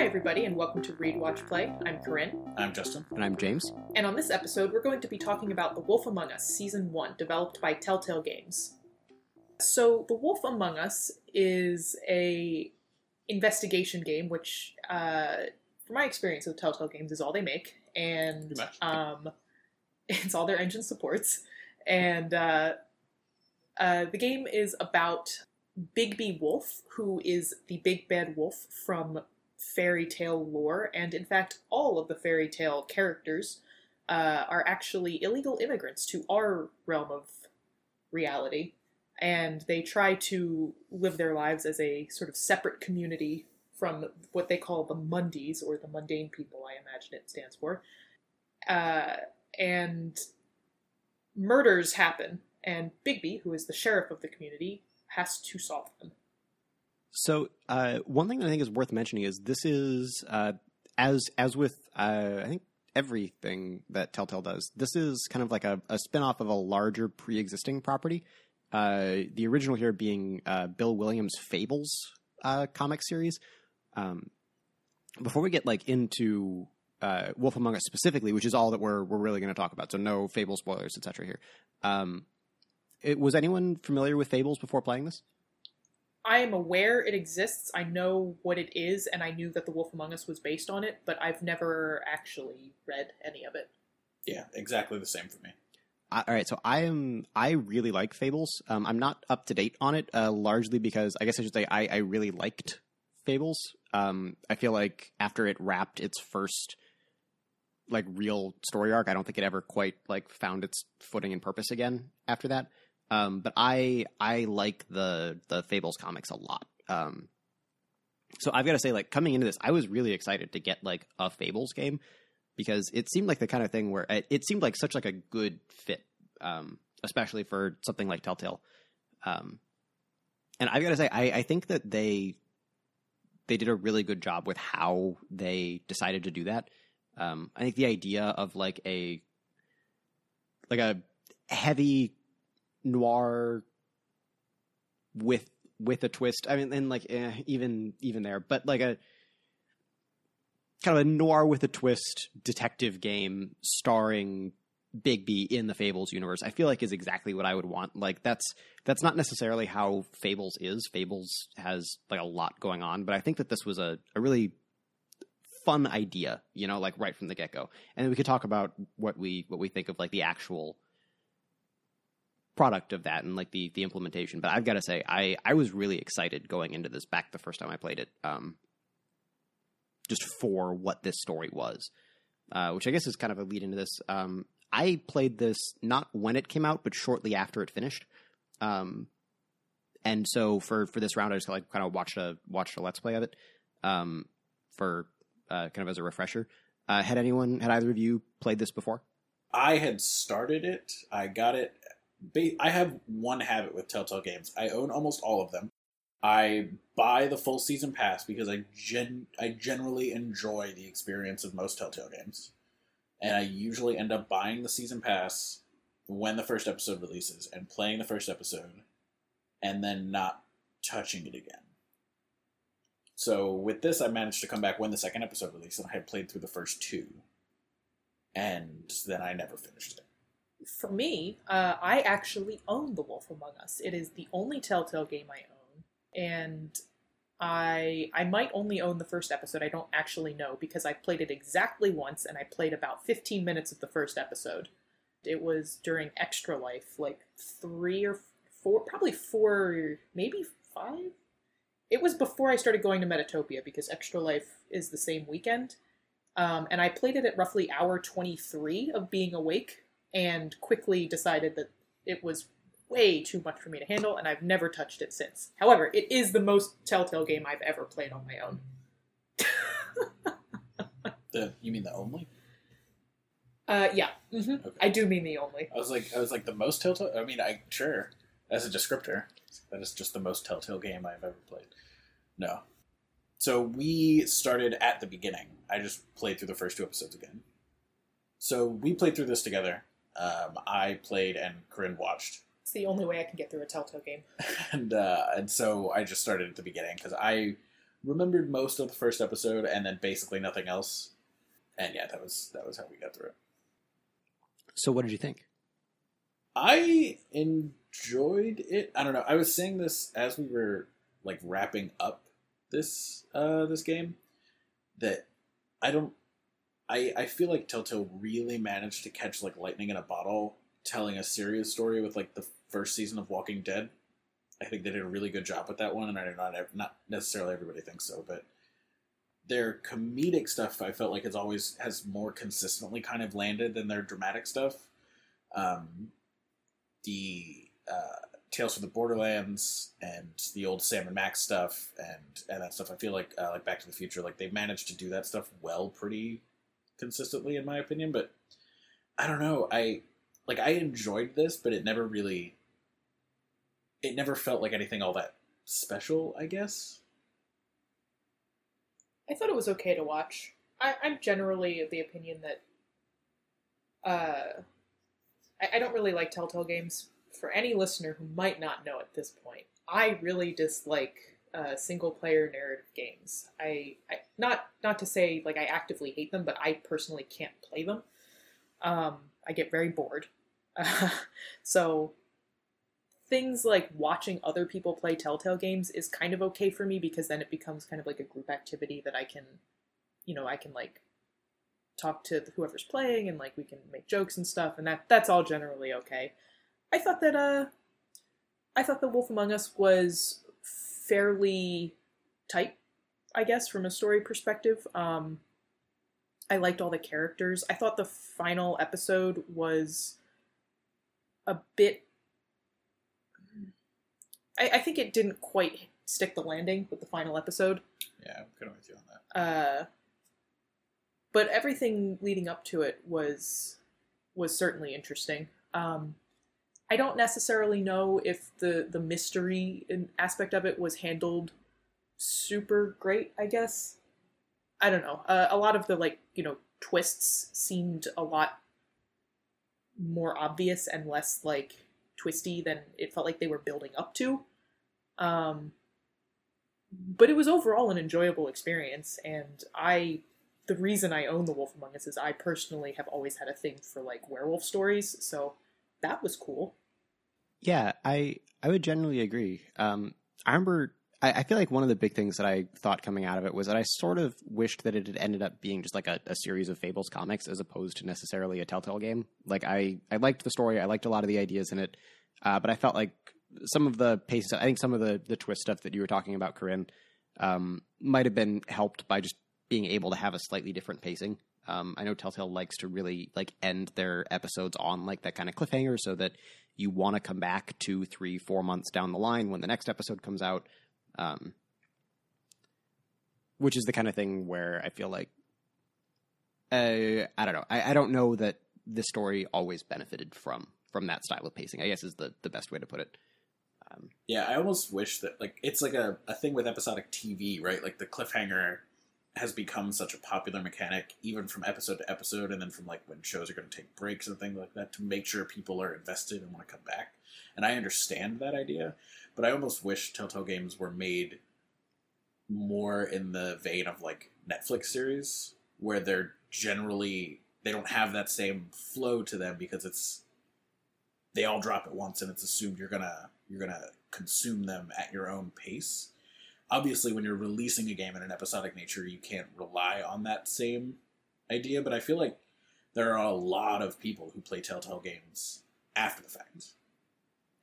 Hi, everybody, and welcome to Read, Watch, Play. I'm Corinne, I'm Justin. And I'm James. and on this episode, we're going to be talking about The Wolf Among Us Season 1, developed by Telltale Games. So, The Wolf Among Us is a investigation game, which, uh, from my experience with Telltale Games, is all they make, and um, it's all their engine supports. And uh, uh, the game is about Bigby Wolf, who is the big bad wolf from fairy tale lore, and in fact, all of the fairy tale characters uh, are actually illegal immigrants to our realm of reality, and they try to live their lives as a sort of separate community from what they call the Mundies, or the mundane people, I imagine it stands for. Uh, and murders happen, and Bigby, who is the sheriff of the community, has to solve them. So, uh, one thing that I think is worth mentioning is this is uh, as as with uh, I think everything that Telltale does. This is kind of like a, a spin-off of a larger pre-existing property. Uh, the original here being uh, Bill Willingham's Fables uh, comic series. Um, before we get like into Wolf Among Us specifically, which is all that we're we're really going to talk about, so no Fable spoilers, etc. Here. Um, it, was anyone familiar with Fables before playing this? I am aware it exists. I know what it is, and I knew that The Wolf Among Us was based on it, but I've never actually read any of it. Yeah, exactly the same for me. I, all right, so I am. I really like Fables. Um, I'm not up to date on it, uh, largely because I guess I should say I, I really liked Fables. Um, I feel like after it wrapped its first like real story arc, I don't think it ever quite like found its footing and purpose again after that. Um, but I I like the the Fables comics a lot. Um, so I've got to say, like coming into this, I was really excited to get like a Fables game because it seemed like the kind of thing where it, it seemed like such like a good fit, um, especially for something like Telltale. Um, and I've got to say, I, I think that they they did a really good job with how they decided to do that. Um, I think the idea of like a like a heavy noir with with a twist. I mean, and like eh, even even there, but like a kind of a noir with a twist detective game starring Bigby in the Fables universe. I feel like is exactly what I would want. Like that's that's not necessarily how Fables is. Fables has like a lot going on, but I think that this was a, a really fun idea, you know, like right from the get go. And we could talk about what we what we think of like the actual product of that and like the the implementation. But I've got to say, I I was really excited going into this back the first time I played it. Um, just for what this story was, uh, which I guess is kind of a lead into this. Um, I played this not when it came out, but shortly after it finished. Um, and so for for this round, I just like kind of watched a watched a let's play of it. Um, for uh, kind of as a refresher. Uh, had anyone had either of you played this before? I had started it. I got it. I have one habit with Telltale games. I own almost all of them. I buy the full season pass because I gen I generally enjoy the experience of most Telltale games, and I usually end up buying the season pass when the first episode releases and playing the first episode, and then not touching it again. So with this, I managed to come back when the second episode released, and I had played through the first two, and then I never finished it. For me, uh, I actually own The Wolf Among Us. It is the only Telltale game I own, and I I might only own the first episode. I don't actually know because I played it exactly once, and I played about 15 minutes of the first episode. It was during Extra Life, like three or four, probably four, maybe five. It was before I started going to Metatopia because Extra Life is the same weekend. Um, and I played it at roughly hour 23 of being awake and quickly decided that it was way too much for me to handle, and I've never touched it since. However, it is the most Telltale game I've ever played on my own. The you mean the only? Uh, yeah, hmm Okay. I do mean the only. I was like, I was like the most Telltale. I mean, I sure as a descriptor, that is just the most Telltale game I've ever played. No, so we started at the beginning. I just played through the first two episodes again. So we played through this together. Um, I played and Corinne watched, It's the only way I can get through a Telltale game. and uh, and so I just started at the beginning because I remembered most of the first episode and then basically nothing else. And yeah, that was that was how we got through it. So, what did you think? I enjoyed it. I don't know. I was saying this as we were like wrapping up this uh this game that I don't I I feel like Telltale really managed to catch like lightning in a bottle telling a serious story with like the first season of Walking Dead. I think they did a really good job with that one and I do not not necessarily everybody thinks so, but their comedic stuff I felt like it's always has more consistently kind of landed than their dramatic stuff. Um, the uh, Tales from the Borderlands and the old Sam and Max stuff and and that stuff. I feel like uh, like Back to the Future, like they've managed to do that stuff well, pretty consistently, in my opinion. But I don't know. I like I enjoyed this, but it never really. It never felt like anything all that special. I guess. I thought it was okay to watch. I, I'm generally of the opinion that uh, I, I don't really like Telltale games. For any listener who might not know at this point, I really dislike uh, single player narrative games. I, I not not to say like I actively hate them, but I personally can't play them. Um, I get very bored. So things like watching other people play Telltale games is kind of okay for me because then it becomes kind of like a group activity that I can, you know, I can like talk to whoever's playing and like we can make jokes and stuff and that that's all generally okay. I thought that uh I thought The Wolf Among Us was fairly tight, I guess, from a story perspective. Um I liked all the characters. I thought the final episode was a bit I, I think it didn't quite stick the landing with the final episode. Yeah, I'm kind of with you on that. Uh, but everything leading up to it was was certainly interesting. Um, I don't necessarily know if the the mystery aspect of it was handled super great. I guess I don't know. Uh, a lot of the like you know twists seemed a lot more obvious and less like twisty than it felt like they were building up to. Um, but it was overall an enjoyable experience, and I the reason I own The Wolf Among Us is I personally have always had a thing for like werewolf stories, so that was cool. Yeah, I I would generally agree. Um, I remember I, I, feel like one of the big things that I thought coming out of it was that I sort of wished that it had ended up being just like a, a series of Fables comics as opposed to necessarily a Telltale game. Like I I liked the story, I liked a lot of the ideas in it, uh, but I felt like some of the pace, I think some of the the twist stuff that you were talking about, Corinne, um, might have been helped by just being able to have a slightly different pacing. Um, I know Telltale likes to really like end their episodes on like that kind of cliffhanger, so that you want to come back two, three, four months down the line when the next episode comes out. Um, which is the kind of thing where I feel like uh, I don't know. I, I don't know that the story always benefited from from that style of pacing. I guess is the the best way to put it. Um, yeah, I almost wish that like it's like a, a thing with episodic TV, right? Like the cliffhanger has become such a popular mechanic, even from episode to episode, and then from like when shows are going to take breaks and things like that, to make sure people are invested and want to come back. And I understand that idea, but I almost wish Telltale games were made more in the vein of like Netflix series, where they're generally they don't have that same flow to them because it's they all drop at once and it's assumed you're gonna you're gonna consume them at your own pace. Obviously, when you're releasing a game in an episodic nature, you can't rely on that same idea. But I feel like there are a lot of people who play Telltale games after the fact,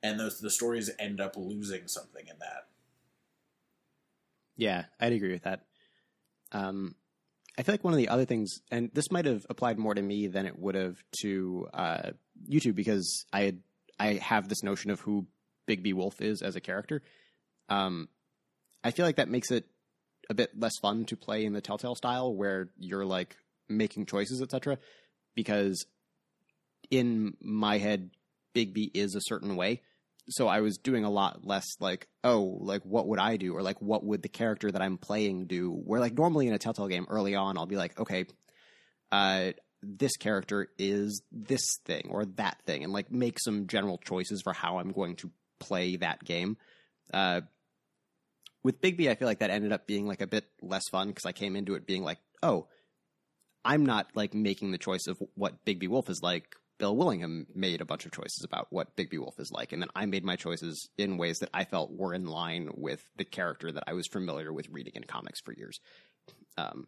and those the stories end up losing something in that. Yeah, I'd agree with that. Um, I feel like one of the other things, and this might have applied more to me than it would have to uh, you two, because I had I have this notion of who Bigby Wolf is as a character. Um, I feel like that makes it a bit less fun to play in the Telltale style, where you're like making choices, etc. Because in my head, Bigby is a certain way, so I was doing a lot less like, oh, like what would I do, or like what would the character that I'm playing do? Where like normally in a Telltale game, early on, I'll be like, okay, uh, this character is this thing or that thing, and like make some general choices for how I'm going to play that game. Uh, with Bigby, I feel like that ended up being like a bit less fun because I came into it being like, oh, I'm not like making the choice of what Bigby Wolf is like. Bill Willingham made a bunch of choices about what Bigby Wolf is like, and then I made my choices in ways that I felt were in line with the character that I was familiar with reading in comics for years. Um,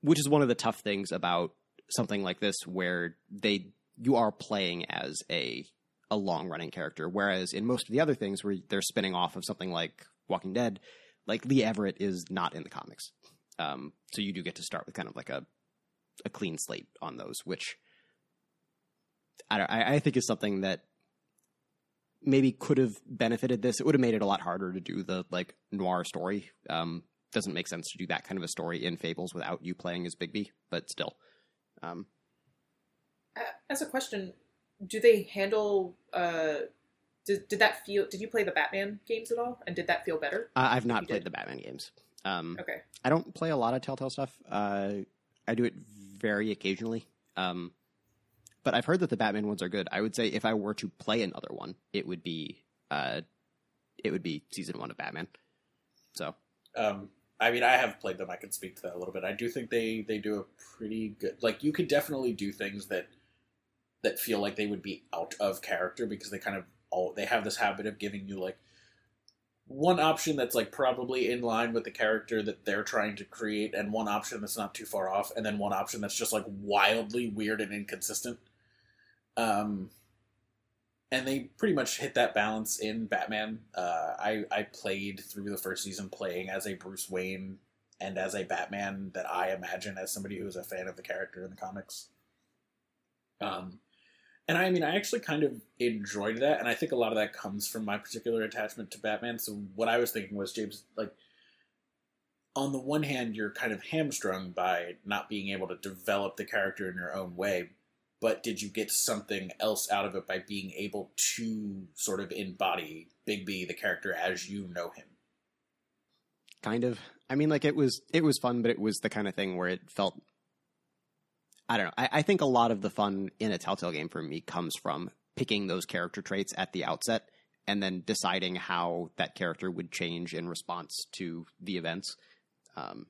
which is one of the tough things about something like this, where they you are playing as a a long running character, whereas in most of the other things where they're spinning off of something like Walking Dead, like Lee Everett is not in the comics, um, so you do get to start with kind of like a a clean slate on those, which I don't, I, think is something that maybe could have benefited this. It would have made it a lot harder to do the like noir story. Um, doesn't make sense to do that kind of a story in Fables without you playing as Bigby, but still. Um, As a question, do they handle? Uh, did, did that feel? Did you play the Batman games at all? And did that feel better? I- I've not You played did. the Batman games. Um, Okay. I don't play a lot of Telltale stuff. Uh, I do it very occasionally. Um, but I've heard that the Batman ones are good. I would say if I were to play another one, it would be uh, it would be season one of Batman. So Um, I mean, I have played them. I can speak to that a little bit. I do think they they do a pretty good. Like, you could definitely do things that that feel like they would be out of character because they kind of all they have this habit of giving you like one option that's like probably in line with the character that they're trying to create, and one option that's not too far off, and then one option that's just like wildly weird and inconsistent. Um, and they pretty much hit that balance in Batman. Uh, I I played through the first season playing as a Bruce Wayne and as a Batman that I imagine as somebody who's a fan of the character in the comics. Um, and I mean, I actually kind of enjoyed that, and I think a lot of that comes from my particular attachment to Batman. So what I was thinking was, James, like, on the one hand, you're kind of hamstrung by not being able to develop the character in your own way, but did you get something else out of it by being able to sort of embody Bigby, the character, as you know him? kind of. I mean, like it was it was fun, but it was the kind of thing where it felt. I don't know. I, I think a lot of the fun in a Telltale game for me comes from picking those character traits at the outset and then deciding how that character would change in response to the events. Um,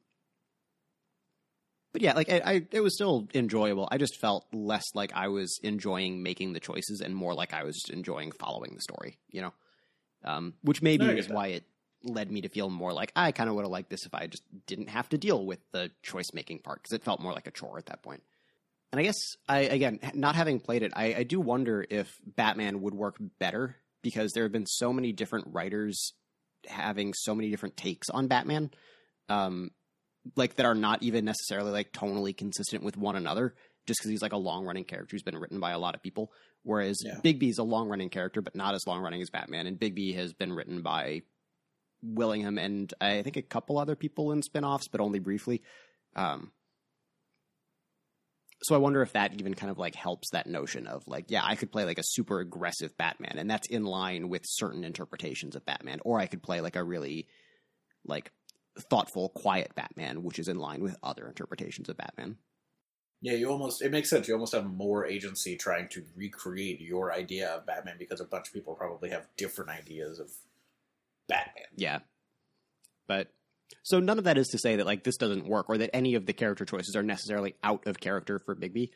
but yeah, like I, I, it was still enjoyable. I just felt less like I was enjoying making the choices and more like I was just enjoying following the story. You know, um, which maybe is that. why it led me to feel more like I kind of would have liked this if I just didn't have to deal with the choice making part because it felt more like a chore at that point. And I guess I again not having played it, I, I do wonder if Batman would work better because there have been so many different writers having so many different takes on Batman, um, like that are not even necessarily like tonally consistent with one another. Just because he's like a long running character who's been written by a lot of people, whereas Yeah. Bigby's a long running character, but not as long running as Batman. And Bigby has been written by Willingham and I think a couple other people in spin-offs, but only briefly. Um, so I wonder if that even kind of like helps that notion of like, yeah, I could play like a super aggressive Batman, and that's in line with certain interpretations of Batman, or I could play like a really like thoughtful, quiet Batman, which is in line with other interpretations of Batman. Yeah, you almost it makes sense. You almost have more agency trying to recreate your idea of Batman because a bunch of people probably have different ideas of Batman. Yeah. But so none of that is to say that like this doesn't work or that any of the character choices are necessarily out of character for Bigby.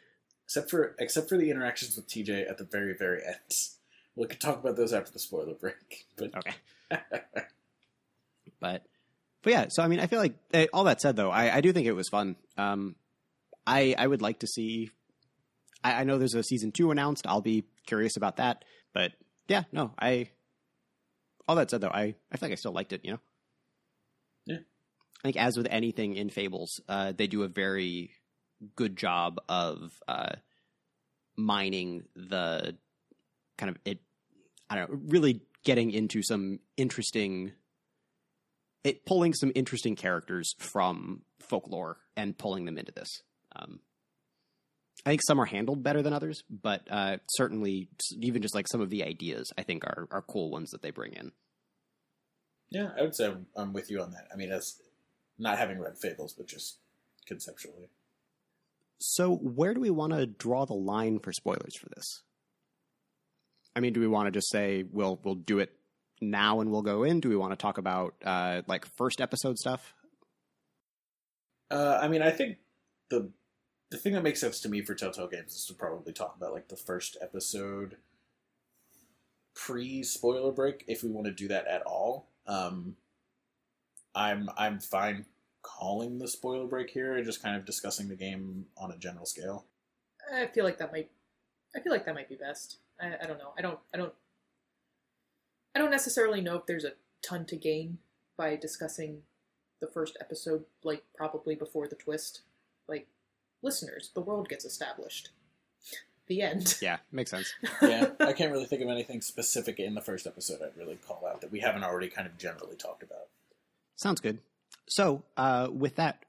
Except for except for the interactions with TJ at the very, very end. We could talk about those after the spoiler break. But Okay. But but yeah, so I mean, I feel like eh, all that said though, I, I do think it was fun. Um, I I would like to see. I, I know there's a season two announced. I'll be curious about that. But yeah, no, I. All that said though, I I feel like I still liked it. You know. I think as with anything in Fables, uh, they do a very good job of uh, mining the kind of it. I don't know, really getting into some interesting it pulling some interesting characters from folklore and pulling them into this. Um, I think some are handled better than others, but uh, certainly even just like some of the ideas I think are are cool ones that they bring in. yeah, I would say I'm with you on that. I mean, as not having read Fables, but just conceptually. So where do we want to draw the line for spoilers for this? I mean, do we want to just say we'll we'll do it now and we'll go in? Do we want to talk about uh, like first episode stuff? Uh, I mean, I think the the thing that makes sense to me for Telltale Games is to probably talk about like the first episode pre spoiler break if we want to do that at all. Um, I'm I'm fine calling the spoiler break here and just kind of discussing the game on a general scale. I feel like that might. I feel like that might be best. I, I don't know. I don't. I don't. I don't necessarily know if there's a ton to gain by discussing the first episode, like probably before the twist. Like, listeners, the world gets established. The end. Yeah, makes sense. yeah, I can't really think of anything specific in the first episode I'd really call out that we haven't already kind of generally talked about. Sounds good. So, uh, with that,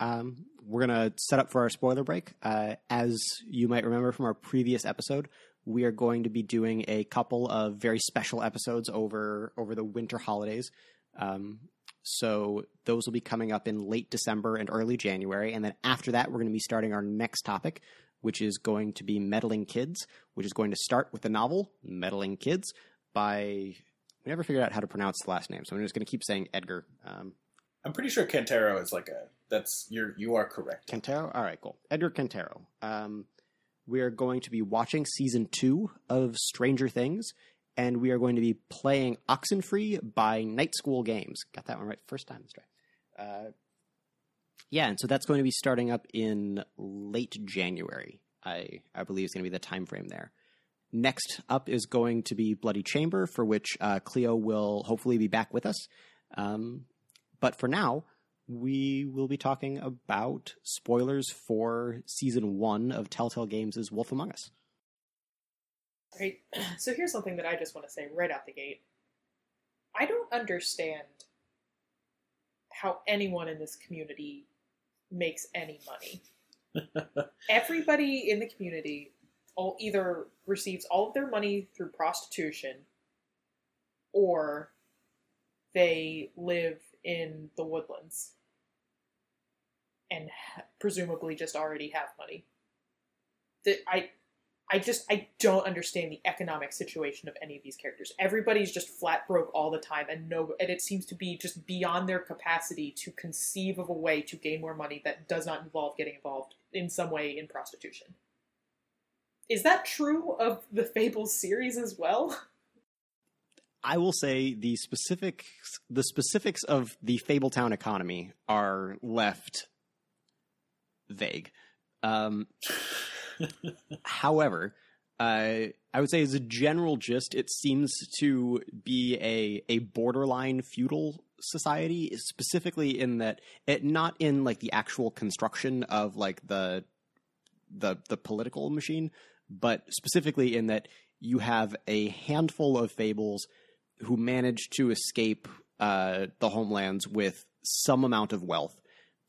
um, we're going to set up for our spoiler break. Uh, as you might remember from our previous episode, we are going to be doing a couple of very special episodes over over the winter holidays. Um, so those will be coming up in late December and early January, and then after that, we're going to be starting our next topic, which is going to be meddling kids, which is going to start with the novel Meddling Kids by never figured out how to pronounce the last name, so I'm just going to keep saying Edgar. Um, I'm pretty sure Cantero is like a that's you're you are correct. Cantero. All right, cool. Edgar Cantero. Um, we are going to be watching season two of Stranger Things, and we are going to be playing Oxenfree by Night School Games. Got that one right first time. Right. Uh, yeah, and so that's going to be starting up in late January. I I believe is going to be the time frame there. Next up is going to be Bloody Chamber, for which uh, Cleo will hopefully be back with us. Um, but for now, we will be talking about spoilers for season one of Telltale Games' Wolf Among Us. Right. So here's something that I just want to say right out the gate. I don't understand how anyone in this community makes any money. Everybody in the community all either receives all of their money through prostitution or they live in the woodlands and ha- presumably just already have money. I I just I don't understand the economic situation of any of these characters. Everybody's just flat broke all the time and no and it seems to be just beyond their capacity to conceive of a way to gain more money that does not involve getting involved in some way in prostitution. Is that true of the Fables series as well? I will say the specifics the specifics of the Fabletown economy are left vague. Um, however, uh, I would say as a general gist, it seems to be a a borderline feudal society, specifically in that it not in like the actual construction of like the the the political machine, but specifically in that you have a handful of fables who manage to escape uh, the homelands with some amount of wealth.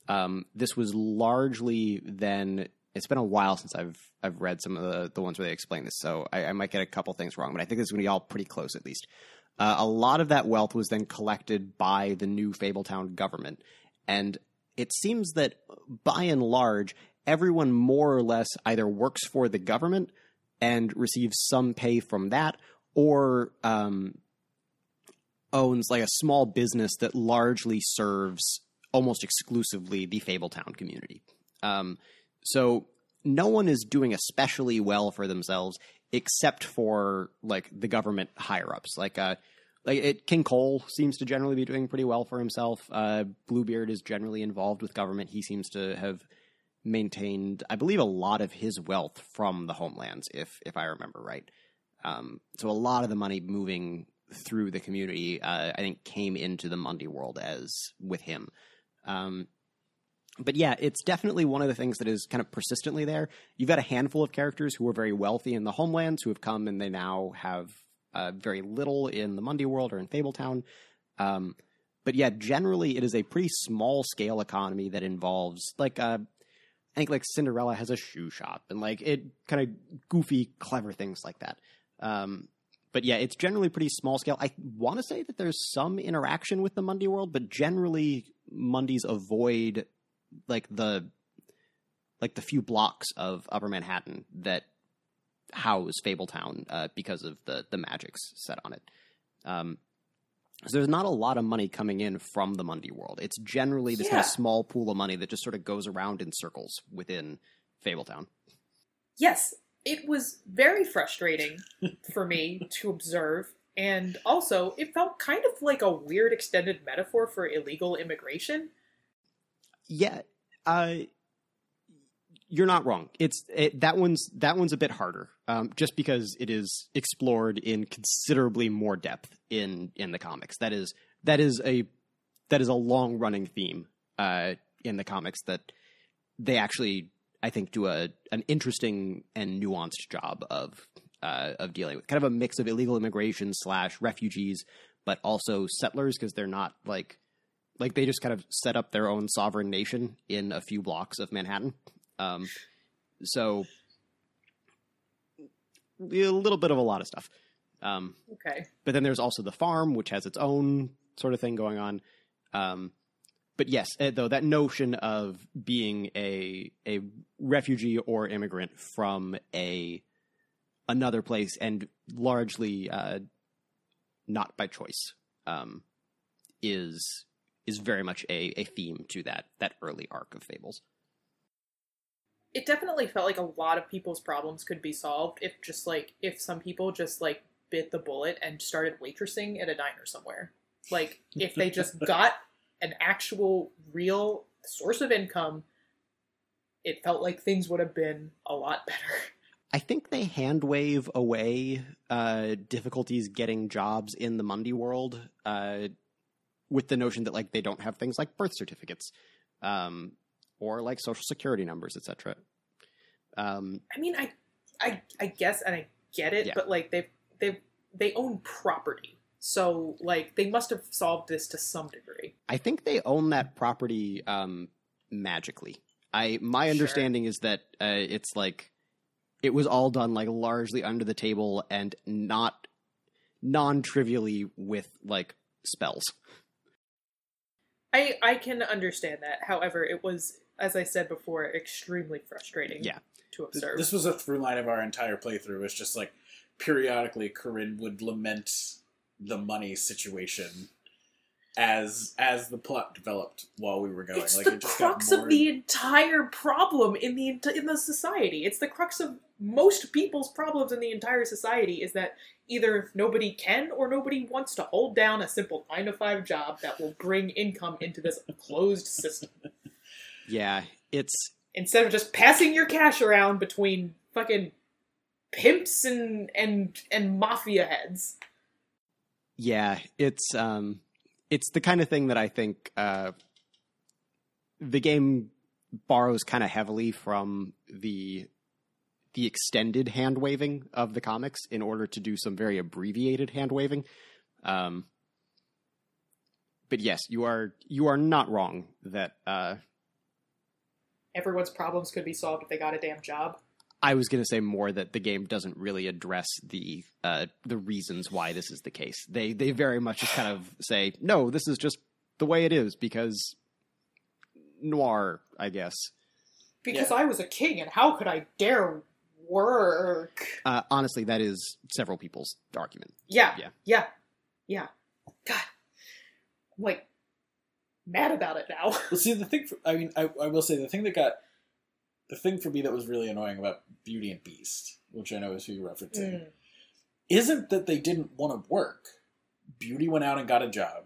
Um, this was largely then. It's been a while since I've I've read some of the, the ones where they explain this, so I, I might get a couple things wrong, but I think it's going to be all pretty close at least. Uh, a lot of that wealth was then collected by the new Fabletown government, and it seems that by and large, everyone more or less either works for the government and receives some pay from that, or um, owns like a small business that largely serves almost exclusively the Fabletown community. Um, so no one is doing especially well for themselves except for like the government higher ups. Like uh, like it, King Cole seems to generally be doing pretty well for himself. Uh, Bluebeard is generally involved with government. He seems to have maintained, I believe, a lot of his wealth from the homelands, if if I remember right. Um, so a lot of the money moving through the community, uh, I think, came into the Mundy world as with him. Um, but yeah, it's definitely one of the things that is kind of persistently there. You've got a handful of characters who are very wealthy in the homelands who have come and they now have uh, very little in the Mundy world or in Fabletown. Um, but yeah, generally it is a pretty small scale economy that involves like uh, I think like Cinderella has a shoe shop and like it kind of goofy, clever things like that. Um, but yeah, it's generally pretty small scale. I want to say that there's some interaction with the Mundy world, but generally Mundys avoid like the like the few blocks of Upper Manhattan that house Fabletown uh, because of the the magics set on it. Um, So there's not a lot of money coming in from the Mundy world. It's generally this kind of small pool of money that just sort of goes around in circles within Fabletown. Yes, it was very frustrating for me to observe. And also, it felt kind of like a weird extended metaphor for illegal immigration. Yeah, uh, you're not wrong. It's it, that one's that one's a bit harder, um, just because it is explored in considerably more depth in in the comics. That is that is a that is a long running theme uh, in the comics that they actually I think do a an interesting and nuanced job of uh, of dealing with kind of a mix of illegal immigration slash refugees, but also settlers because they're not like like they just kind of set up their own sovereign nation in a few blocks of Manhattan. Um, so a little bit of a lot of stuff. Um, Okay. but then there's also the farm, which has its own sort of thing going on. Um, but yes, eh, though that notion of being a a refugee or immigrant from a another place and largely uh, not by choice um, is is very much a, a theme to that that early arc of fables. It definitely felt like a lot of people's problems could be solved if just like if some people just like bit the bullet and started waitressing at a diner somewhere. Like if they just got an actual real source of income, it felt like things would have been a lot better. I think they hand wave away uh, difficulties getting jobs in the Mundy world uh, with the notion that like they don't have things like birth certificates um, or like social security numbers, etc. Um, I mean, I, I, I guess, and I get it, Yeah. but like they, they, they own property, so like they must have solved this to some degree. I think they own that property um, magically. I my Sure. understanding is that uh, it's like it was all done like largely under the table and not non-trivially with like spells. I, I can understand that. However, it was, as I said before, extremely frustrating. Yeah. To observe. This was a through line of our entire playthrough. It's just like periodically Corinne would lament the money situation as as the plot developed while we were going. it's like the it just got crux more of the entire problem in the in the society. It's the crux of most people's problems in the entire society is that either nobody can or nobody wants to hold down a simple nine to five job that will bring income into this closed system Yeah, it's instead of just passing your cash around between fucking pimps and and and mafia heads. Yeah, it's um it's the kind of thing that I think uh the game borrows kind of heavily from the the extended hand waving of the comics in order to do some very abbreviated hand waving. Um but yes, you are you are not wrong that uh Everyone's problems could be solved if they got a damn job. I was going to say more that the game doesn't really address the uh, the reasons why this is the case. They they very much just kind of say, no, this is just the way it is because noir, I guess. Because I was a king, and how could I dare work? Uh, honestly, that is several people's argument. Yeah, Yeah. yeah, yeah. God, I'm like mad about it now. Well, see, the thing. For, I mean, I, I will say the thing that got the thing for me that was really annoying about Beauty and Beast, which I know is who you're referencing, Mm. isn't that they didn't want to work. Beauty went out and got a job.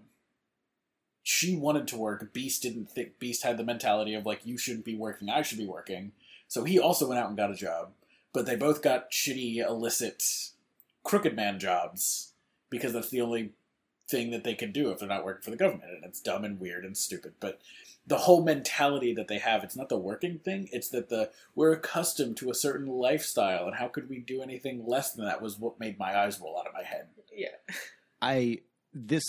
She wanted to work. Beast didn't think. Beast had the mentality of like, you shouldn't be working. I should be working. So he also went out and got a job. But they both got shitty, illicit, crooked man jobs because that's the only thing that they can do if they're not working for the government. And it's dumb and weird and stupid. But the whole mentality that they have, it's not the working thing, it's that the we're accustomed to a certain lifestyle and how could we do anything less than that was what made my eyes roll out of my head. Yeah, I this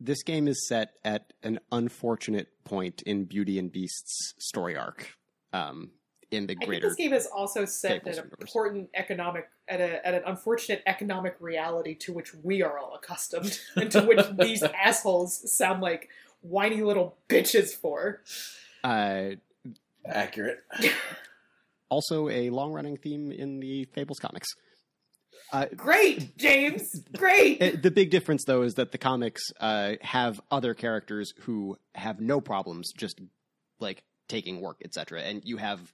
this game is set at an unfortunate point in Beauty and Beast's story arc. Um, in the I think greater this game has also set Fables at an universe. important economic at a at an unfortunate economic reality to which we are all accustomed, and to which these assholes sound like whiny little bitches for. uh, Accurate. also a long running theme in the Fables comics. Uh, Great, James. Great. The big difference, though, is that the comics uh, have other characters who have no problems just like taking work, etc. And you have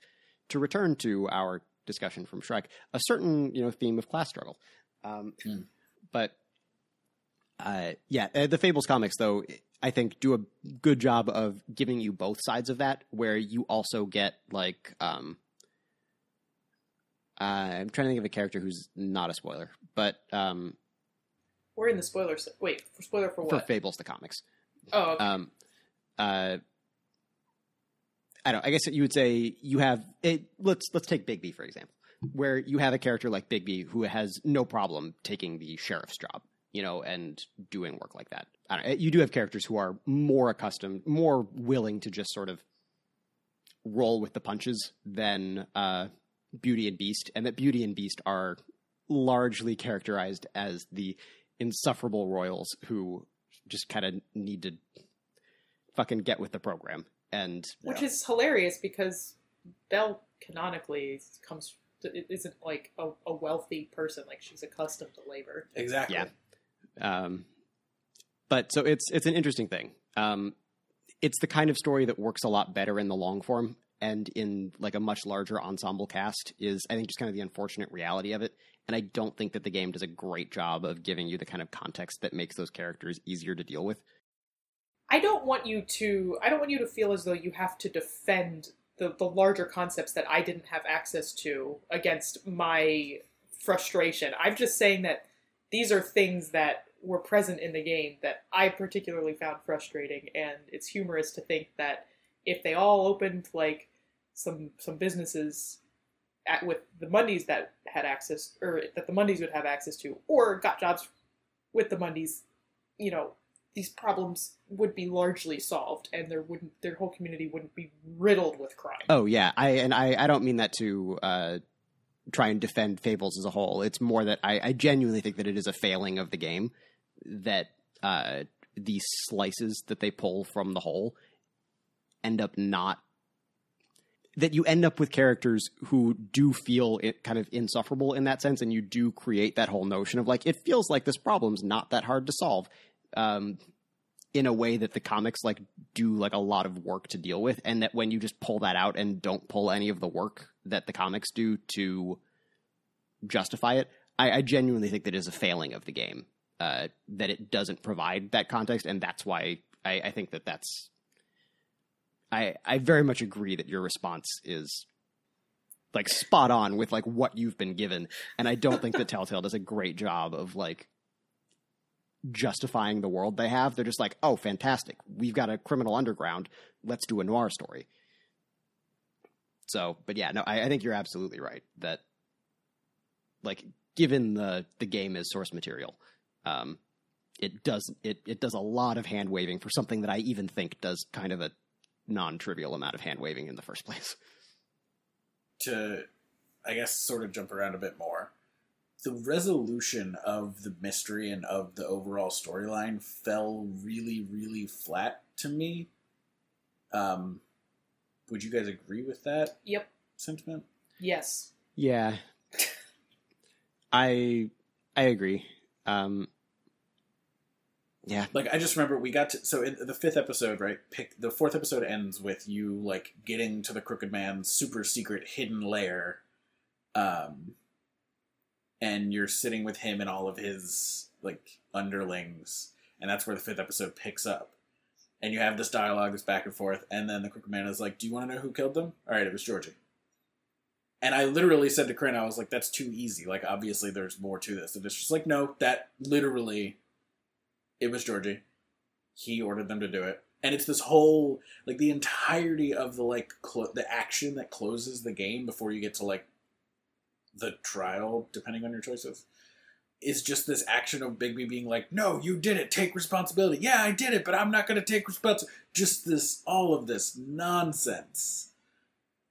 to return to our discussion from Shrek a certain you know theme of class struggle. Um, Hmm. But uh, yeah, uh, the Fables comics, though, I think do a good job of giving you both sides of that, where you also get like. Um, uh, I'm trying to think of a character who's not a spoiler, but um, We're in the spoiler. Se- Wait, for spoiler for what? for? Fables the comics. oh, okay. Um, uh, I don't. I guess you would say you have. It, let's let's take Bigby for example, where you have a character like Bigby who has no problem taking the sheriff's job, you know, and doing work like that. Eh, you do have characters who are more accustomed, more willing to just sort of roll with the punches than uh, Beauty and Beast, and that Beauty and Beast are largely characterized as the insufferable royals who just kind of need to fucking get with the program. And which is hilarious because Belle canonically comes it isn't like a, a wealthy person like she's accustomed to labor. Exactly. Yeah. um, but so it's it's an interesting thing. Um, it's the kind of story that works a lot better in the long form and in like a much larger ensemble cast is I think just kind of the unfortunate reality of it. And I don't think that the game does a great job of giving you the kind of context that makes those characters easier to deal with. I don't want you to I don't want you to feel as though you have to defend the, the larger concepts that I didn't have access to against my frustration. I'm just saying that these are things that were present in the game that I particularly found frustrating and it's humorous to think that if they all opened like some some businesses at, with the Mundies that had access or that the Mundies would have access to or got jobs with the Mundies, you know, these problems would be largely solved and there wouldn't their whole community wouldn't be riddled with crime. Oh yeah, I and I, I don't mean that to uh, try and defend Fables as a whole. It's more that I, I genuinely think that it is a failing of the game that uh, these slices that they pull from the whole end up not that you end up with characters who do feel it kind of insufferable in that sense, and you do create that whole notion of like it feels like this problem's not that hard to solve. Um, in a way that the comics like do like a lot of work to deal with and that when you just pull that out and don't pull any of the work that the comics do to justify it i, I genuinely think that is a failing of the game uh, that it doesn't provide that context and that's why I, I think that that's i i very much agree that your response is like spot on with like what you've been given and i don't think that telltale does a great job of like justifying the world they have. They're just like, oh, fantastic. We've got a criminal underground. Let's do a noir story. So, but yeah, no, I, I think you're absolutely right that, like, given the the game is source material, um, it does it it does a lot of hand waving for something that I even think does kind of a non trivial amount of hand waving in the first place. To, I guess, sort of jump around a bit more. The resolution of the mystery and of the overall storyline fell really, really flat to me. Um, would you guys agree with that Yep. sentiment? Yes. Yeah, I I agree. Um, yeah, Like I just remember we got to so in the fifth episode, right? Pick the fourth episode ends with you like getting to the Crooked Man's super secret hidden lair, um, and you're sitting with him and all of his like underlings, and that's where the fifth episode picks up. And you have this dialogue, this back and forth, and then the Crooked Man is like, "Do you want to know who killed them?" All right, it was Georgie. And I literally said to Corinne, I was like, "That's too easy. Like, obviously, there's more to this." And it's just like, no, that literally it was Georgie. He ordered them to do it, and it's this whole like the entirety of the like clo- the action that closes the game before you get to like the trial, depending on your choices, is just this action of Bigby being like, "No, you did it. Take responsibility. Yeah, I did it, but I'm not going to take responsibility." Just this, all of this nonsense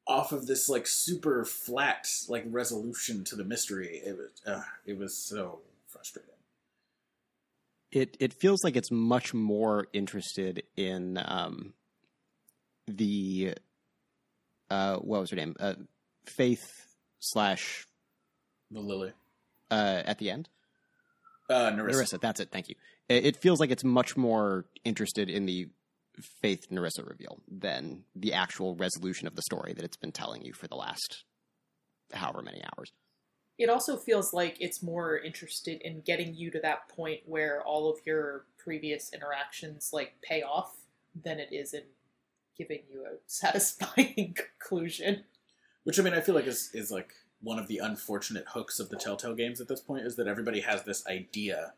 off of this like super flat like resolution to the mystery. It was, uh, it was so frustrating. it it feels like it's much more interested in um, the uh, what was her name? Uh, Faith slash The Lily. uh, at the end. Uh, Nerissa. Nerissa, that's it. Thank you. It, it feels like it's much more interested in the Faith Nerissa reveal than the actual resolution of the story that it's been telling you for the last however many hours. It also feels like it's more interested in getting you to that point where all of your previous interactions like pay off than it is in giving you a satisfying conclusion. Which I mean, I feel like is is like one of the unfortunate hooks of the Telltale games at this point is that everybody has this idea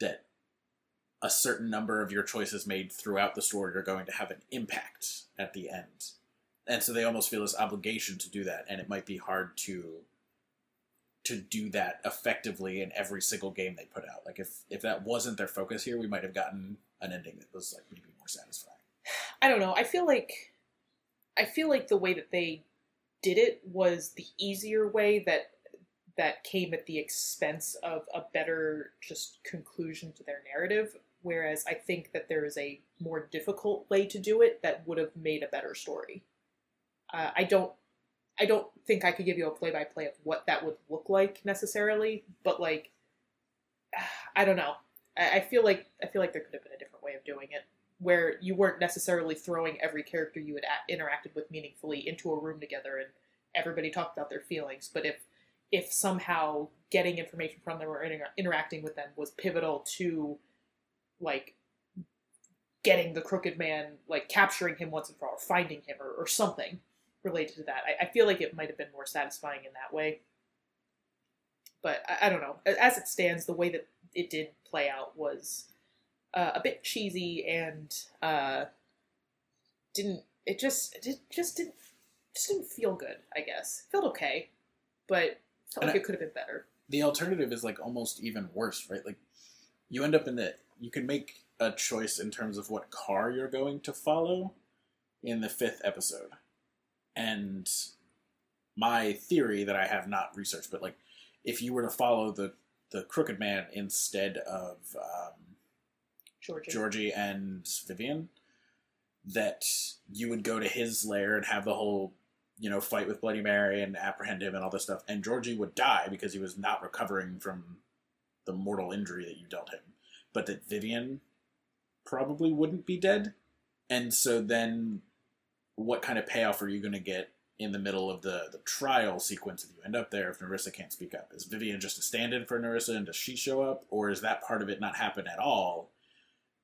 that a certain number of your choices made throughout the story are going to have an impact at the end. And so they almost feel this obligation to do that, and it might be hard to to do that effectively in every single game they put out. Like if if that wasn't their focus here, we might have gotten an ending that was like maybe more satisfying. I don't know. I feel like I feel like the way that they did it was the easier way that that came at the expense of a better just conclusion to their narrative whereas I think that there is a more difficult way to do it that would have made a better story. Uh, I don't I don't think I could give you a play by play of what that would look like necessarily, but like I don't know. I, I feel like I feel like there could have been a different way of doing it where you weren't necessarily throwing every character you had a- interacted with meaningfully into a room together and everybody talked about their feelings, but if if somehow getting information from them or inter- interacting with them was pivotal to like getting the crooked man, like capturing him once and for all, or finding him, or, or something related to that. I, I, feel like it might have been more satisfying in that way. But I, I, don't know. As it stands, the way that it did play out was uh, a bit cheesy and uh, didn't. It just it just didn't just didn't feel good. I guess it felt okay, but felt like it could have been better. The alternative is like almost even worse, right? Like you end up in the you can make a choice in terms of what car you're going to follow in the fifth episode. And my theory that I have not researched, but like if you were to follow the the crooked man instead of um, Georgie. Georgie and Vivian, that you would go to his lair and have the whole you know fight with Bloody Mary and apprehend him and all this stuff, and Georgie would die because he was not recovering from the mortal injury that you dealt him but that Vivian probably wouldn't be dead. And so then what kind of payoff are you going to get in the middle of the, the trial sequence if you end up there if Nerissa can't speak up? Is Vivian just a stand in for Nerissa and does she show up? Or is that part of it not happen at all?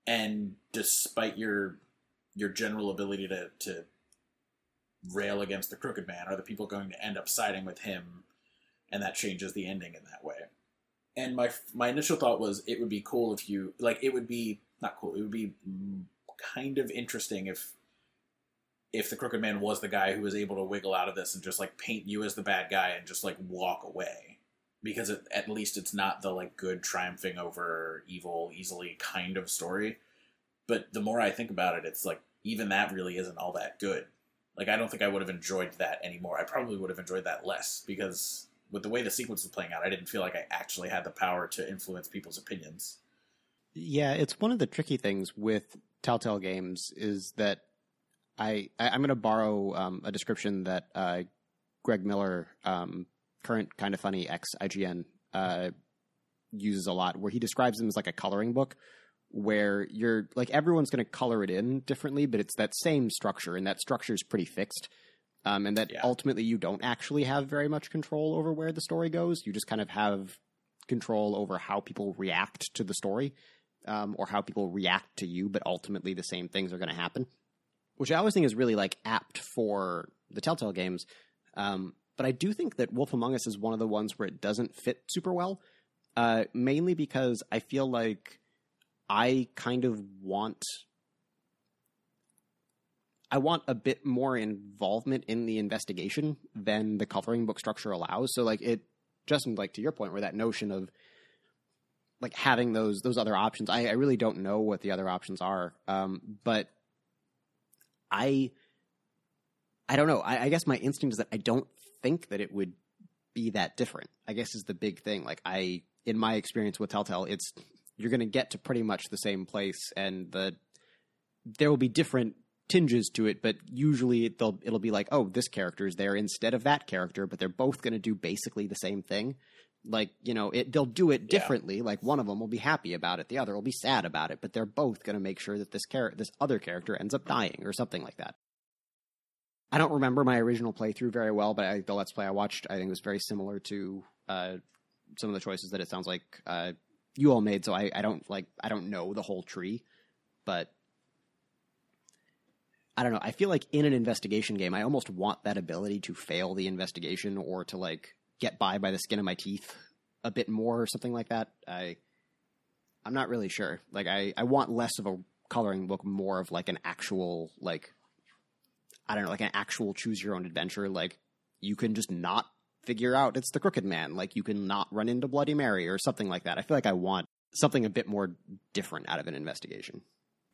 And despite your your general ability to, to rail against the crooked man, are the people going to end up siding with him and that changes the ending in that way? and my my initial thought was it would be cool if you like it would be not cool it would be kind of interesting if if the crooked man was the guy who was able to wiggle out of this and just like paint you as the bad guy and just like walk away because it, at least it's not the like good triumphing over evil easily kind of story. But the more i think about it it's like even that really isn't all that good. Like i don't think i would have enjoyed that anymore. I probably would have enjoyed that less because with the way the sequence was playing out, I didn't feel like I actually had the power to influence people's opinions. Yeah, it's one of the tricky things with Telltale games is that I, I am going to borrow um, a description that uh, Greg Miller, um, current Kinda Funny ex IGN, uh, uses a lot, where he describes them as like a coloring book, where you're like everyone's going to color it in differently, but it's that same structure, and that structure is pretty fixed um, and that yeah. ultimately you don't actually have very much control over where the story goes. You just kind of have control over how people react to the story um, or how people react to you, but ultimately the same things are going to happen, which I always think is really like apt for the Telltale games. Um, but I do think that Wolf Among Us is one of the ones where it doesn't fit super well, uh, mainly because I feel like I kind of want I want a bit more involvement in the investigation than the coloring book structure allows. So like it just like to your point where that notion of like having those those other options. I, I really don't know what the other options are. Um, but I I don't know. I, I guess my instinct is that I don't think that it would be that different. I guess is the big thing. Like I in my experience with Telltale, it's you're going to get to pretty much the same place, and the there will be different tinges to it, but usually they'll it'll be like, oh, this character is there instead of that character, but they're both going to do basically the same thing. Like, you know, it they'll do it Yeah. differently. Like one of them will be happy about it, the other will be sad about it, but they're both going to make sure that this character, this other character ends up dying or something like that. I don't remember my original playthrough very well, but I, the Let's Play I watched, I think was very similar to uh, some of the choices that it sounds like uh, you all made. So I, I don't like I don't know the whole tree, but I don't know. I feel like in an investigation game, I almost want that ability to fail the investigation or to like get by by the skin of my teeth a bit more or something like that. I I'm not really sure. Like I I want less of a coloring book, more of like an actual like I don't know, like an actual choose your own adventure. Like you can just not figure out it's the crooked man. Like you can not run into Bloody Mary or something like that. I feel like I want something a bit more different out of an investigation.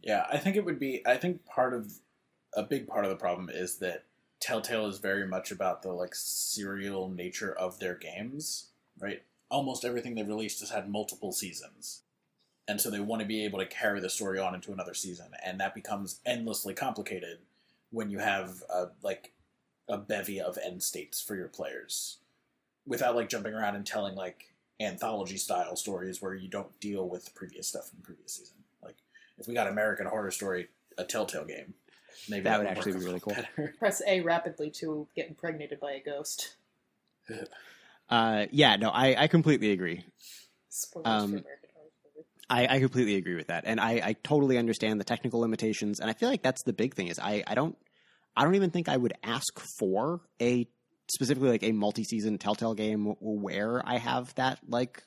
Yeah, I think it would be. I think part of a big part of the problem is that Telltale is very much about the like serial nature of their games, right? Almost everything they've released has had multiple seasons. And so they want to be able to carry the story on into another season, and that becomes endlessly complicated when you have a, like a bevy of end states for your players without like jumping around and telling like anthology style stories where you don't deal with the previous stuff from the previous season. Like if we got American Horror Story, a Telltale game, maybe That would work actually a be really cool. better. Press A rapidly to get impregnated by a ghost. Uh, yeah, no, I, I completely agree. Spoilers Um, for American Horror Story. I, I completely agree with that, and I, I totally understand the technical limitations, and I feel like that's the big thing is I, I don't I don't even think I would ask for a specifically like a multi season Telltale game where I have that like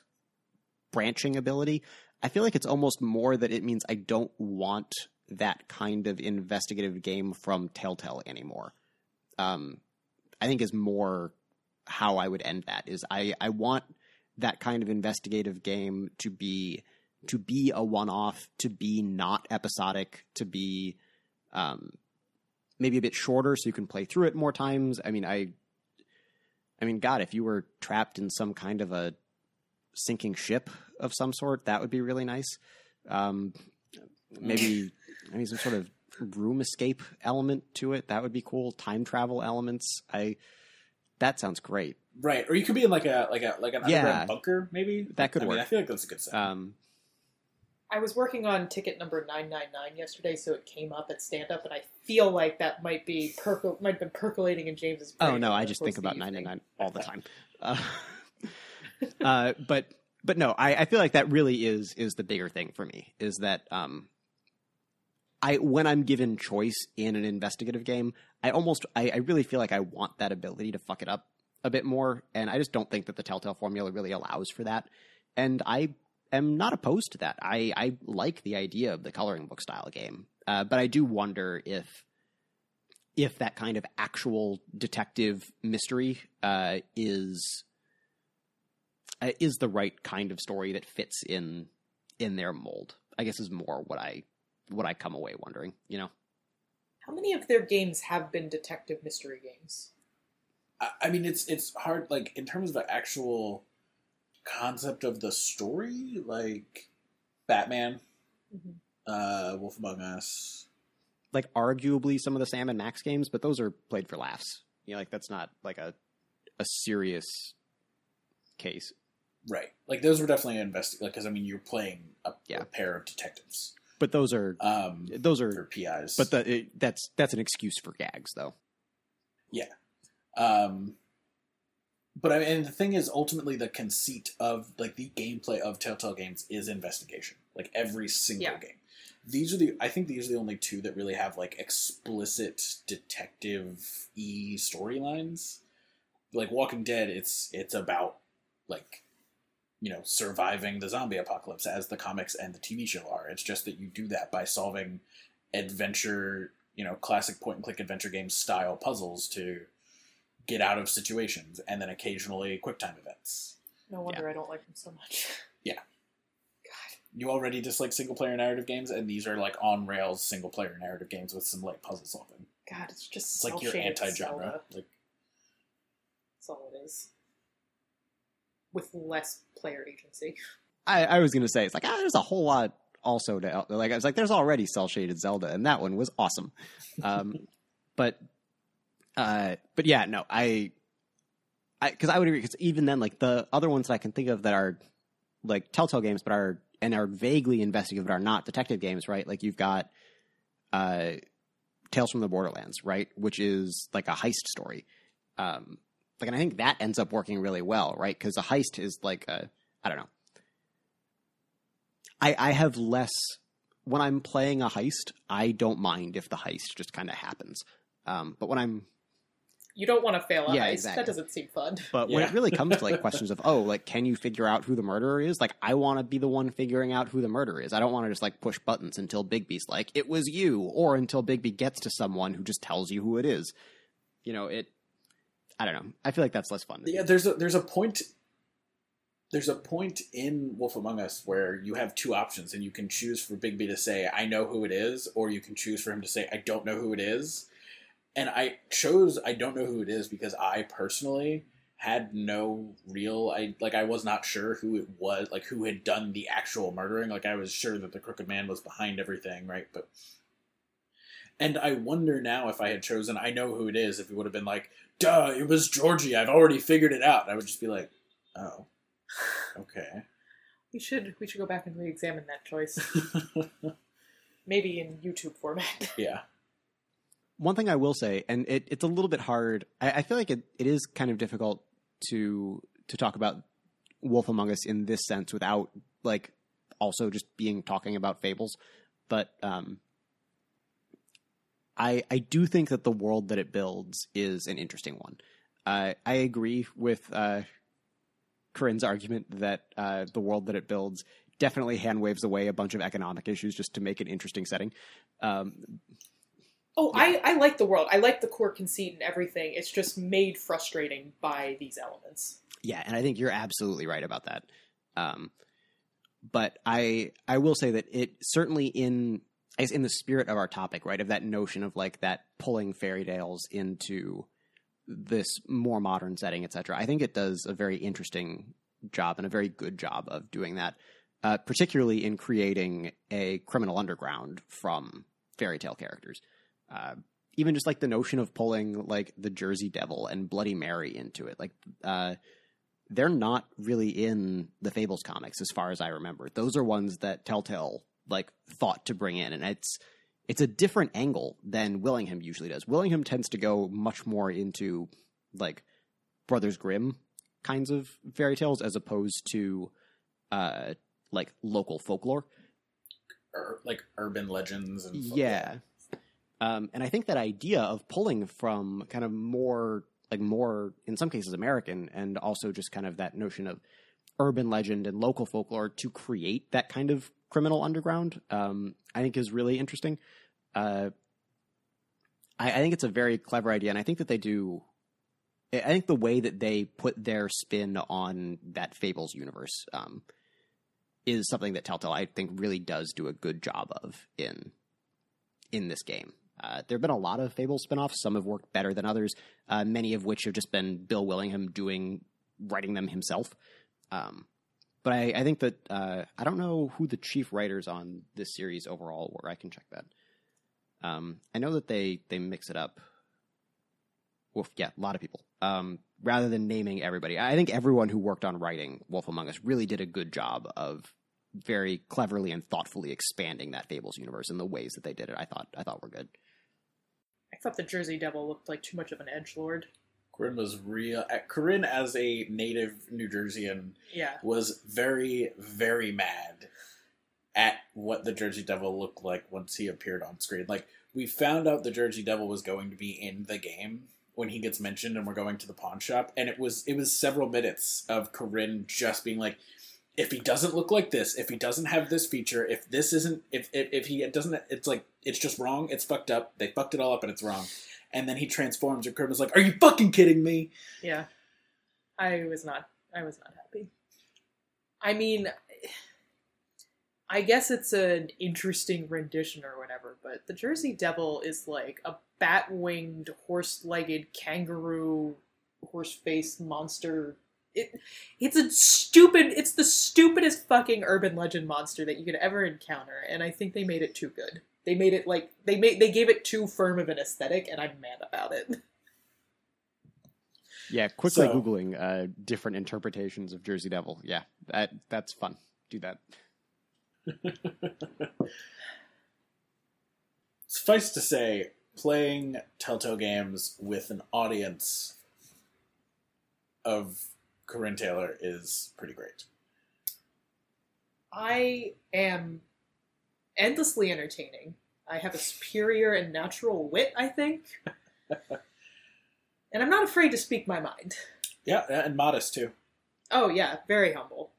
branching ability. I feel like it's almost more that it means I don't want that kind of investigative game from Telltale anymore. Um, I think is more how I would end that is I, I want that kind of investigative game to be to be a one off, to be not episodic, to be um, maybe a bit shorter so you can play through it more times. I mean, I I mean, God, if you were trapped in some kind of a sinking ship of some sort, that would be really nice. Um, maybe mean some sort of room escape element to it. That would be cool. Time travel elements. I that sounds great. Right, or you could be in like a like a like an Yeah. underground bunker, maybe. That could I mean, work. I feel like that's a good set. Um, I was working on ticket number 999 yesterday, so it came up at stand up, and I feel like that might be percol- might have been percolating in James's brain. Oh no, I just think about evening. 999 all the time. Uh, uh, but but no, I, I feel like that really is is the bigger thing for me is that um, I when I'm given choice in an investigative game, I almost I, I really feel like I want that ability to fuck it up a bit more, and I just don't think that the Telltale formula really allows for that. And I am not opposed to that. I I like the idea of the coloring book style game, uh, but I do wonder if if that kind of actual detective mystery uh, is uh, is the right kind of story that fits in in their mold. I guess is more what I what I come away wondering. You know, How many of their games have been detective mystery games? I, I mean, it's it's hard. Like in terms of the actual concept of the story, like Batman, Mhm. uh, Wolf Among Us. like arguably some of the Sam and Max games, but those are played for laughs. You know, like that's not like a a serious case. Right, like those were definitely investi Like, because I mean, you're playing a, Yeah. a pair of detectives, But those are um, those or are PIs. but the, it, that's that's an excuse for gags though. Yeah. Um, but I mean, and the thing is, ultimately, the conceit of like the gameplay of Telltale games is investigation. Like every single Yeah. game. These are the. I think these are the only two that really have like explicit detective e storylines. Like Walking Dead, it's it's about like you know surviving the zombie apocalypse as the comics and the TV show are. It's just that you do that by solving adventure, you know, classic point and click adventure game style puzzles to get out of situations, and then occasionally QuickTime events. No wonder I don't like them so much. Yeah. God. You already dislike single player narrative games, and these are like on rails single player narrative games with some like puzzle solving. God, it's just It's like your anti genre. Like That's all it is. With less player agency. I, I was gonna say it's like ah, there's a whole lot also to like I was like there's already cel shaded Zelda and that one was awesome, um, but uh, but yeah no I because I, would agree. Because even then, like the other ones that I can think of that are like Telltale games, but are and are vaguely investigative, but are not detective games, right? Like you've got uh, Tales from the Borderlands, right, which is like a heist story. Um, like, and I think that ends up working really well, right? Because a heist is like a, I don't know. I I have less when I'm playing a heist. I don't mind if the heist just kind of happens. Um, but when I'm You don't want to fail a Yeah, heist. exactly. That doesn't seem fun. But when it really comes to like questions of, oh, like, can you figure out who the murderer is? Like, I want to be the one figuring out who the murderer is. I don't want to just like push buttons until Bigby's like, it was you, or until Bigby gets to someone who just tells you who it is. You know, it. I don't know. I feel like that's less fun. Yeah, there's a there's a point there's a point in Wolf Among Us where you have two options and you can choose for Bigby to say I know who it is or you can choose for him to say I don't know who it is. And I chose I don't know who it is because I personally had no real I like I was not sure who it was like who had done the actual murdering like I was sure that the crooked man was behind everything right but and I wonder now if I had chosen I know who it is if it would have been like duh, it was Georgie. I've already figured it out. I would just be like, oh, okay. We should we should go back and re-examine that choice. Maybe in YouTube format. yeah. One thing I will say, and it, it's a little bit hard. I, I feel like it, it is kind of difficult to to talk about Wolf Among Us in this sense without like also just being talking about fables. But um, I I do think that the world that it builds is an interesting one. Uh, I agree with uh, Corinne's argument that uh, the world that it builds definitely hand waves away a bunch of economic issues just to make an interesting setting. Um, Oh, I, I like the world. I like the core conceit and everything. It's just made frustrating by these elements. Yeah, and I think you're absolutely right about that. Um, but I I will say that it certainly in in the spirit of our topic, right, of that notion of like that pulling fairy tales into this more modern setting, etc. I think it does a very interesting job and a very good job of doing that, uh, particularly in creating a criminal underground from fairy tale characters. Uh, even just like the notion of pulling like the Jersey Devil and Bloody Mary into it, like uh, they're not really in the Fables comics as far as I remember. Those are ones that Telltale like thought to bring in, and it's it's a different angle than Willingham usually does. Willingham tends to go much more into like Brothers Grimm kinds of fairy tales as opposed to uh like local folklore. Ur- like urban legends and Yeah. Um, and I think that idea of pulling from kind of more, like more, in some cases, American, and also just kind of that notion of urban legend and local folklore to create that kind of criminal underground, um, I think is really interesting. Uh, I, I think it's a very clever idea, and I think that they do. I think the way that they put their spin on that Fables universe um, is something that Telltale, I think, really does do a good job of in in this game. Uh, there have been a lot of Fable spin-offs. Some have worked better than others. Uh, many of which have just been Bill Willingham doing writing them himself. Um, but I, I think that uh, I don't know who the chief writers on this series overall were. I can check that. Um, I know that they they mix it up. Wolf, yeah, a lot of people. Um, rather than naming everybody, I think everyone who worked on writing Wolf Among Us really did a good job of very cleverly and thoughtfully expanding that Fables universe in the ways that they did it. I thought I thought were good. I thought the Jersey Devil looked like too much of an edge lord. Corinne was real. uh, Corinne, as a native New Jerseyan, Yeah. was very, very mad at what the Jersey Devil looked like once he appeared on screen. Like we found out the Jersey Devil was going to be in the game when he gets mentioned, and we're going to the pawn shop, and it was it was several minutes of Corinne just being like. If he doesn't look like this, if he doesn't have this feature, if this isn't, if if, if he doesn't, it's like it's just wrong. It's fucked up. They fucked it all up, and it's wrong. And then he transforms, and was like, "Are you fucking kidding me?" Yeah. I was not I was not happy. I mean I guess it's an interesting rendition or whatever, but the Jersey Devil is like a bat-winged, horse-legged kangaroo horse-faced monster. It it's a stupid it's the stupidest fucking urban legend monster that you could ever encounter, and I think they made it too good. They made it like they made they gave it too firm of an aesthetic and I'm mad about it. Yeah, quickly So- googling uh, different interpretations of Jersey Devil. Yeah, that that's fun. Do that. Suffice to say, playing Telltale games with an audience of Corinne Taylor is pretty great. I am endlessly entertaining. I have a superior and natural wit, I think. and I'm not afraid to speak my mind. Yeah, and modest too. Oh yeah, very humble.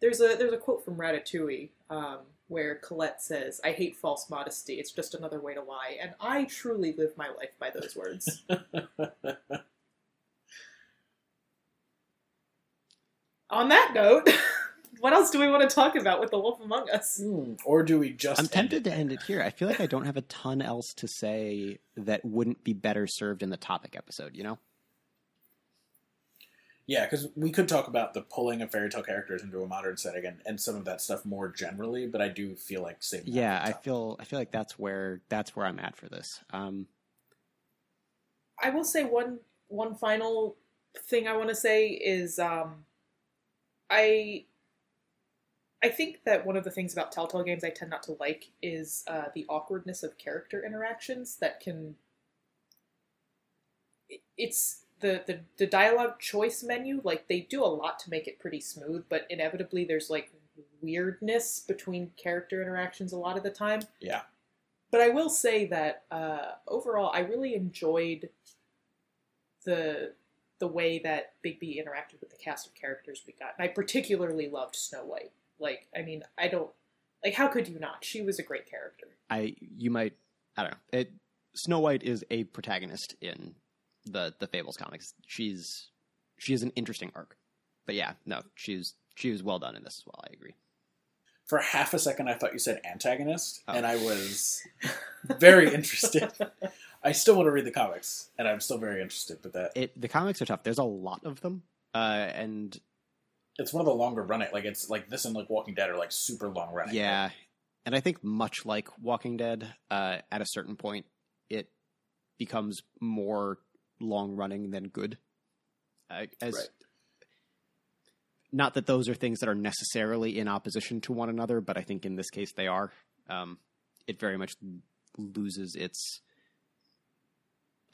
There's a there's a quote from Ratatouille um, where Colette says, "I hate false modesty. It's just another way to lie." And I truly live my life by those words. On that note, what else do we want to talk about with The Wolf Among Us? Hmm, or do we just? I'm end tempted it? to end it here. I feel like I don't have a ton else to say that wouldn't be better served in the topic episode. You know? Yeah, because we could talk about the pulling of fairy tale characters into a modern setting and, and some of that stuff more generally, but I do feel like saving. that Yeah, I feel I feel like that's where that's where I'm at for this. Um, I will say one one final thing I want to say is um, I I think that one of the things about Telltale games I tend not to like is uh, the awkwardness of character interactions that can. It's the, the the dialogue choice menu like they do a lot to make it pretty smooth, but inevitably there's like weirdness between character interactions a lot of the time. Yeah. But I will say that uh, overall, I really enjoyed the the way that Bigby interacted with the cast of characters we got. And I particularly loved Snow White. Like, I mean, I don't like how could you not? She was a great character. I you might I don't know. It Snow White is a protagonist in the the Fables comics. She's she is an interesting arc. But yeah, no, she's she was well done in this as well. I agree. For half a second, I thought you said antagonist, Oh. and I was very interested. I still want to read the comics, and I'm still very interested. But that It the comics are tough. There's a lot of them, uh, and it's one of the longer running. Like it's like this and like Walking Dead are like super long running. yeah, and I think much like Walking Dead, uh, at a certain point, it becomes more long running than good. Uh, as Right. not that those are things that are necessarily in opposition to one another, but I think in this case they are. Um, it very much loses its.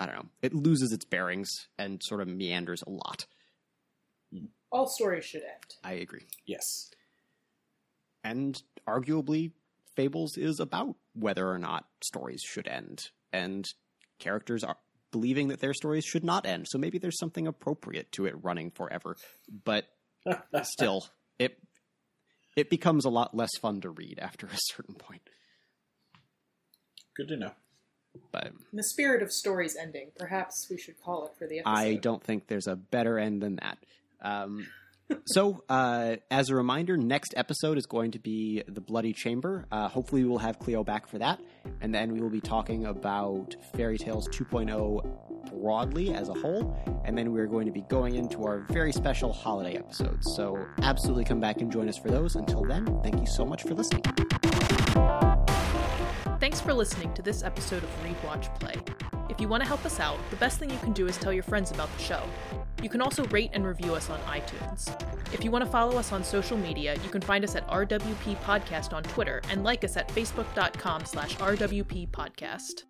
I don't know. It loses its bearings and sort of meanders a lot. All stories should end. I agree. Yes. and arguably fables is about whether or not stories should end and characters are believing that their stories should not end so maybe there's something appropriate to it running forever but still it it becomes a lot less fun to read after a certain point Good to know. But In the spirit of stories ending, perhaps we should call it for the episode. I don't think there's a better end than that. Um, so, uh, as a reminder, next episode is going to be the Bloody Chamber. Uh, hopefully, we will have Cleo back for that, and then we will be talking about Fairy Tales 2.0 broadly as a whole, and then we're going to be going into our very special holiday episodes. So, absolutely come back and join us for those. Until then, thank you so much for listening. Thanks for listening to this episode of Read Watch Play. If you want to help us out, the best thing you can do is tell your friends about the show. You can also rate and review us on iTunes. If you want to follow us on social media, you can find us at RWP Podcast on Twitter and like us at facebook.com slash RWP Podcast.